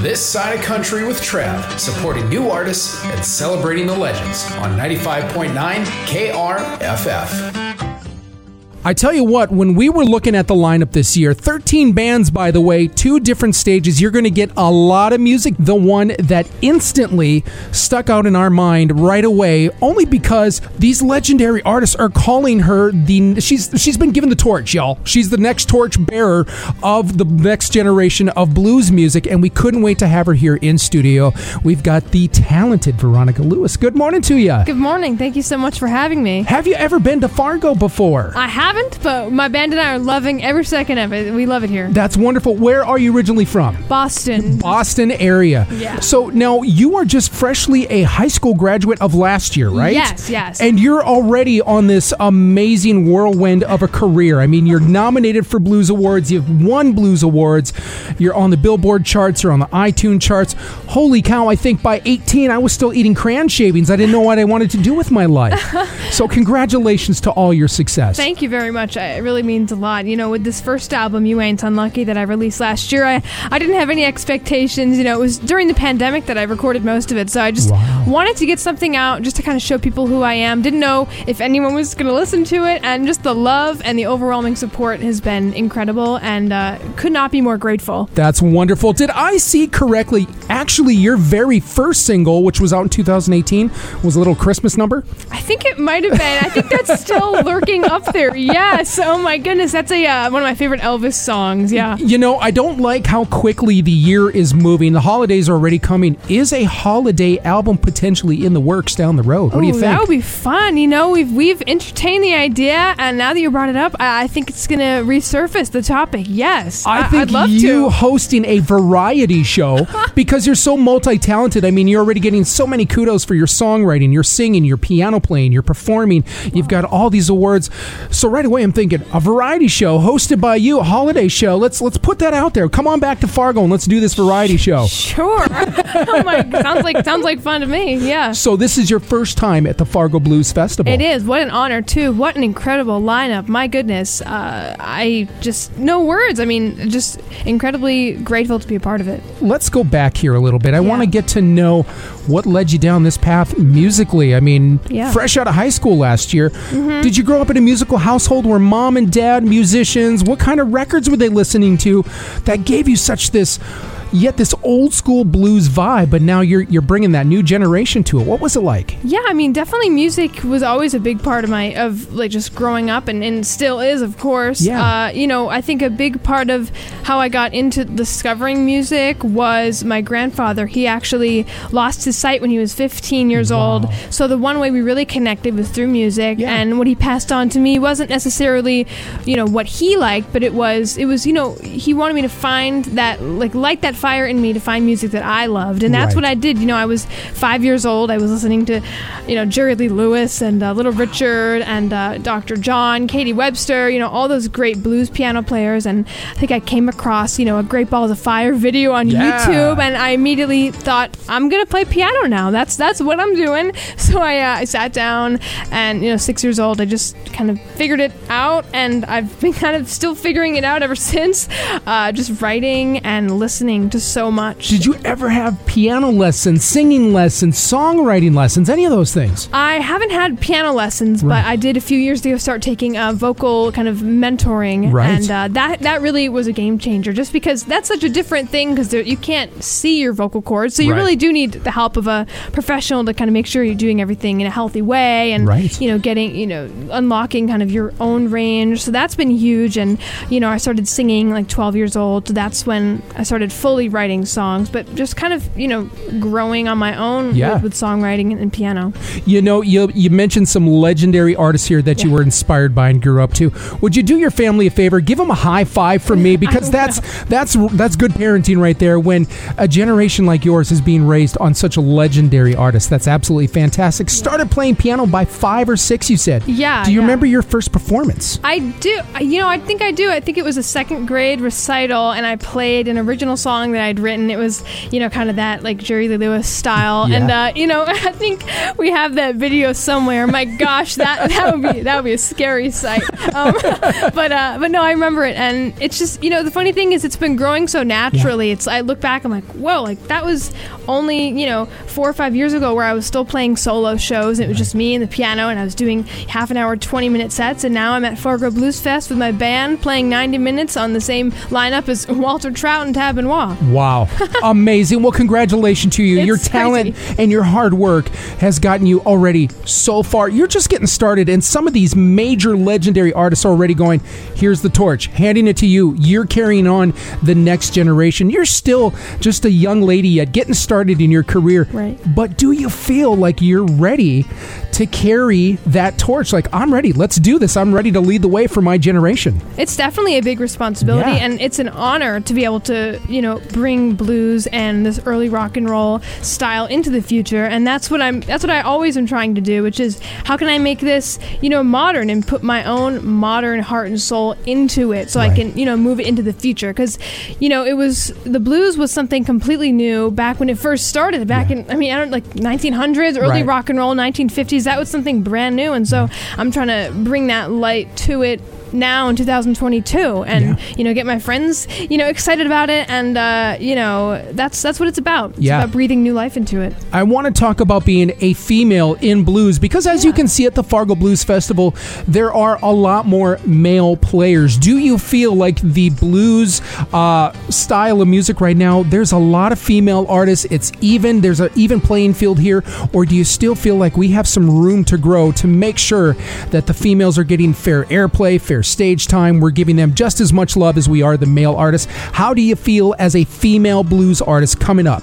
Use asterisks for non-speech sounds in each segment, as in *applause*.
This Side of Country with Trav, supporting new artists and celebrating the legends on 95.9 KRFF. I tell you what, when we were looking at the lineup this year, 13 bands, by the way, two different stages, you're going to get a lot of music. The one that instantly stuck out in our mind right away, only because these legendary artists are calling her the. She's she's been given the torch, y'all. She's the next torch bearer of the next generation of blues music, and we couldn't wait to have her here in studio. We've got the talented Veronica Lewis. Good morning to you. Good morning. Thank you so much for having me. Have you ever been to Fargo before? I have haven't, but my band and I are loving every second of it. We love it here. That's wonderful. Where are you originally from? Boston. Boston area. Yeah. So now you are just freshly a high school graduate of last year, right? Yes, yes. And you're already on this amazing whirlwind of a career. I mean, you're nominated for Blues Awards, you've won Blues Awards, you're on the Billboard charts, you're on the iTunes charts. Holy cow, I think by 18 I was still eating crayon shavings. I didn't know what I wanted to do with my life. *laughs* so congratulations to all your success. Thank you very very much. It really means a lot. You know, with this first album, You Ain't Unlucky, that I released last year, I, I didn't have any expectations. You know, it was during the pandemic that I recorded most of it. So I just wow. wanted to get something out just to kind of show people who I am. Didn't know if anyone was going to listen to it. And just the love and the overwhelming support has been incredible and uh, could not be more grateful. That's wonderful. Did I see correctly? Actually, your very first single, which was out in 2018, was a little Christmas number? I think it might have been. I think that's still *laughs* lurking up there yes. Oh my goodness, that's a uh, one of my favorite Elvis songs. Yeah. You know, I don't like how quickly the year is moving. The holidays are already coming. Is a holiday album potentially in the works down the road? What Ooh, do you think? That would be fun. You know, we've we've entertained the idea, and now that you brought it up, I, I think it's going to resurface the topic. Yes, I, I think I'd love you to. hosting a variety show *laughs* because you're so multi-talented. I mean, you're already getting so many kudos for your songwriting, your singing, your piano playing, your performing. You've got all these awards. So right away, I'm thinking a variety show hosted by you, a holiday show. Let's let's put that out there. Come on back to Fargo and let's do this variety show. Sure. *laughs* oh my, sounds like sounds like fun to me. Yeah. So this is your first time at the Fargo Blues Festival. It is. What an honor too. What an incredible lineup. My goodness. Uh, I just no words. I mean, just incredibly grateful to be a part of it. Let's go back here a little bit. I yeah. want to get to know what led you down this path musically. I mean, yeah. fresh out of high school last year, mm-hmm. did you grow up in a musical household where mom and dad musicians? What kind of records were they listening to that gave you such this yet this old school blues vibe, but now you're you're bringing that new generation to it. What was it like? Yeah, I mean, definitely music was always a big part of my of like just growing up, and, and still is, of course. Yeah. Uh, you know, I think a big part of how I got into discovering music was my grandfather. He actually lost his sight when he was 15 years wow. old. So the one way we really connected was through music, yeah. and what he passed on to me wasn't necessarily, you know, what he liked, but it was it was you know he wanted me to find that like like that fire in me to find music that I loved, and that's right. what I did. You know, I was five years old. I was listening to, you know, Jerry Lee Lewis and uh, Little Richard and uh, Dr. John, Katie Webster. You know, all those great blues piano players. And I think I came across, you know, a Great Balls of Fire video on yeah. YouTube, and I immediately thought, I'm gonna play piano now. That's that's what I'm doing. *laughs* So I uh, I sat down, and you know, six years old, I just kind of figured it out, and I've been *laughs* kind of still figuring it out ever *laughs* since. Uh, just writing and listening to so much. Did you ever have piano lessons, singing lessons, songwriting lessons, any of those things? I haven't had piano lessons, right. but I did a few years ago start taking uh, vocal kind of mentoring, right. and uh, that that really was a game changer. Just because that's such a different thing because you can't see your vocal cords, so you right. really do need the help of a professional to kind of make sure you're doing everything in a healthy way, and you know, getting you know, unlocking kind of your own range. So that's been huge, and you know, I started singing like 12 years old. So that's when I started fully writing songs, but just kind of you know growing on my own yeah. with, with, songwriting and, and, piano. You know, you you mentioned some legendary artists here that yeah. you were inspired by and grew up to. Would you do your family a favor? Give them a high five from me *laughs* because that's that's that's good parenting right there. When a generation like yours is being raised on such a legendary artist, that's absolutely fantastic. Yeah. Started playing piano by five or six, you said. Yeah. Do you remember your first performance? I do. You know, I think I do. I think it was a second grade recital, and I played an original song song that I'd written. It was, you know, kind of that like Jerry Lee Lewis style, Yeah. and uh, you know, *laughs* I think we have that video somewhere. My gosh, that *laughs* that would be that would be a scary sight. Um, *laughs* but uh, but no, I remember it, and it's just you know the funny thing is it's been growing so naturally. It's I look back, I'm like, whoa, like that was only you know four or five years ago where I was still playing solo shows. And it was just me and the piano, and I was doing half an hour, 20 minute sets, and now I'm at Fargo Blues Fest with my band playing 90 minutes on the same lineup as Walter Trout and Tab Benoit. Wow. *laughs* Amazing. Well, congratulations to you. It's your talent crazy. and your hard work has gotten you already so far. You're just getting started, and some of these major legendary artists are already going, here's the torch, handing it to you. You're carrying on the next generation. You're still just a young lady yet, getting started in your career. Right. But do you feel like you're ready to carry that torch? Like, I'm ready. Let's do this. I'm ready to lead the way for my generation. It's definitely a big responsibility, Yeah. and it's an honor to be able to, you know, bring blues and this early rock and roll style into the future. And that's what I'm. That's what I always am trying to do, which is how can I make this, you know, modern and put my own modern heart and soul into it, so I can, you know, move it into the future. Because, you know, it was the blues was something completely new back when it first started. Back in, I mean, I don't like 1900s, early Right. rock and roll, 1950s. That was something brand new, and so I'm trying to bring that light to it now in 2022 and Yeah. you know get my friends you know excited about it and uh, you know that's that's what it's about it's Yeah. about breathing new life into it I want to talk about being a female in blues because, as you can see at the Fargo Blues Festival, there are a lot more male players. Do you feel like the blues uh, style of music right now? There's a lot of female artists. It's even. There's an even playing field here, or do you still feel like we have some room to grow to make sure that the females are getting fair airplay, fair stage time? We're giving them just as much love as we are the male artists. How do you feel as a female blues artist coming up?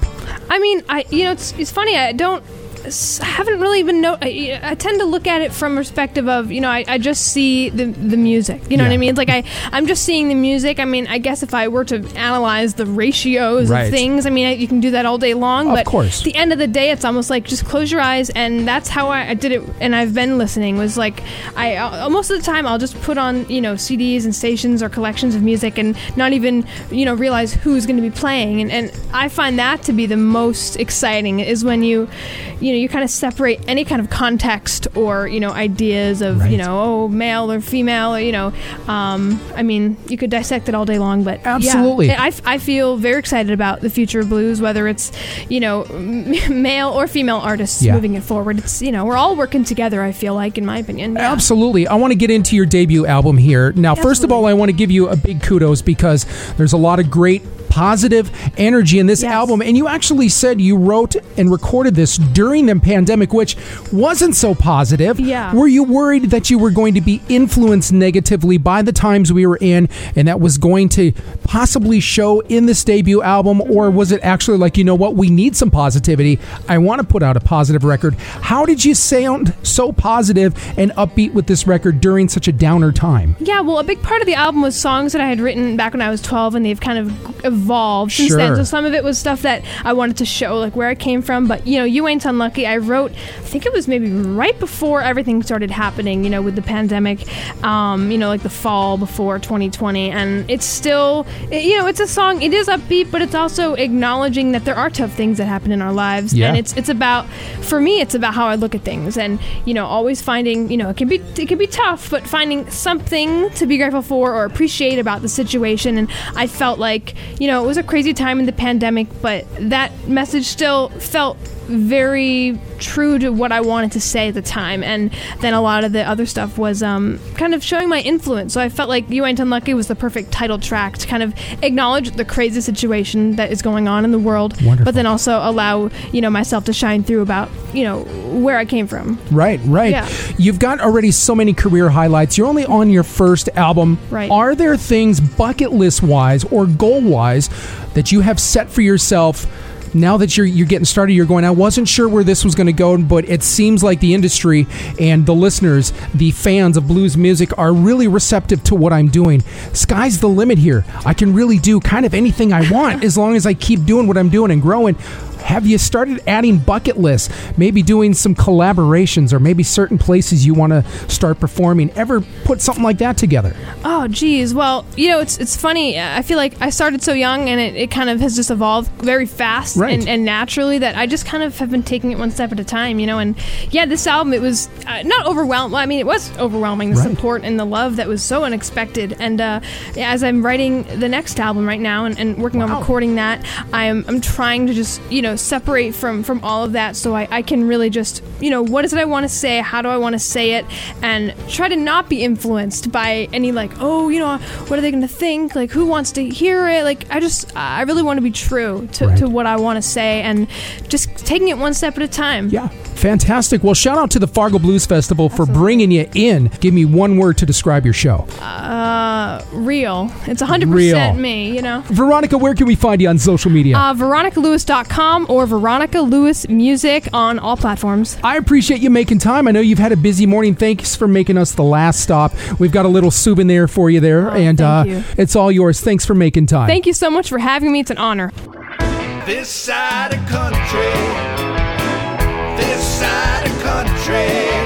i mean i you know it's, it's funny i don't haven't really been no I, I tend to look at it from perspective of you know I, I just see the the music you know what I mean it's like I I'm just seeing the music I mean I guess if I were to analyze the ratios Right. of things I mean you can do that all day long Of but course. at the end of the day it's almost like just close your eyes and that's how I, I did it and I've been listening was like I uh, most of the time I'll just put on you know CDs and stations or collections of music and not even you know realize who's going to be playing and, and I find that to be the most exciting is when you you know you kind of separate any kind of context or you know ideas of Right. you know oh male or female or you know um, I mean you could dissect it all day long but yeah, Absolutely. I, I feel very excited about the future of blues whether it's you know m- *laughs* male or female artists Yeah. moving it forward it's you know we're all working together I feel like in my opinion Yeah. Absolutely. I want to get into your debut album here. Now, first of all, I want to give you a big kudos because there's a lot of great positive energy in this Yes. album. And you actually said you wrote and recorded this during the pandemic, which wasn't so positive. Yeah. Were you worried that you were going to be influenced negatively by the times we were in and that was going to possibly show in this debut album? Or mm-hmm. was it actually like, you know what, we need some positivity? I want to put out a positive record. How did you sound so positive and upbeat with this record during such a downer time? Yeah, well, a big part of the album was songs that I had written back when I was 12, and they've kind of evolved since Sure. then. So some of it was stuff that I wanted to show, like where I came from. But, you know, You Ain't Unlucky, I wrote, I think it was maybe right before everything started happening, you know, with the pandemic, um, you know, like the fall before 2020. And it's still, it- you know, it's a song, it is upbeat, but it's also acknowledging that there are tough things that happen in our lives. Yeah. And it's, it's about, for me, it's about how I look at things and, you know, always finding, you know, it can be, it can be tough, but finding something to be grateful for or appreciate about the situation. And I felt like, you know, it was a crazy time in the pandemic, but that message still felt very true to what I wanted to say at the time. And then a lot of the other stuff was um, kind of showing my influence. So I felt like You Ain't Unlucky was the perfect title track to kind of acknowledge the crazy situation that is going on in the world, Wonderful. but then also allow, you know, myself to shine through about, you know, where I came from. Right, right. Yeah. You've got already so many career highlights. You're only on your first album. Right. Are there things bucket list wise or goal wise that you have set for yourself? Now that you're you're getting started, you're going. I wasn't sure where this was going to go, but it seems like the industry and the listeners, the fans of blues music, are really receptive to what I'm doing. Sky's the limit here. I can really do kind of anything I want *laughs* as long as I keep doing what I'm doing and growing. Have you started adding bucket lists? Maybe doing some collaborations or maybe certain places you want to start performing? Ever put something like that together? Oh, geez. Well, you know, it's it's funny. I feel like I started so young and it, it kind of has just evolved very fast Right. and, and naturally that I just kind of have been taking it one step at a time, you know. And yeah, this album, it was uh, not overwhelming. Well, I mean, it was overwhelming, the Right. support and the love that was so unexpected. And uh, as I'm writing the next album right now and, and working on recording that, I'm, I'm trying to just, you know, separate from, from all of that so I, I can really just, you know, what is it I want to say? How do I want to say it? And try to not be influenced by any, like, oh, you know, what are they going to think? Like, who wants to hear it? Like, I just, I really want to be true to, Right. to what I want to say and just taking it one step at a time. Yeah, fantastic. Well, shout out to the Fargo Blues Festival for bringing you in. Give me one word to describe your show. Uh, real. It's 100% Real. me, you know? Veronica, where can we find you on social media? Uh, VeronicaLewis.com or Veronica Lewis Music on all platforms. I appreciate you making time. I know you've had a busy morning. Thanks for making us the last stop. We've got a little souvenir for you there, Oh, and uh, you. it's all yours. Thanks for making time. Thank you so much for having me. It's an honor. This side of country. This side of country.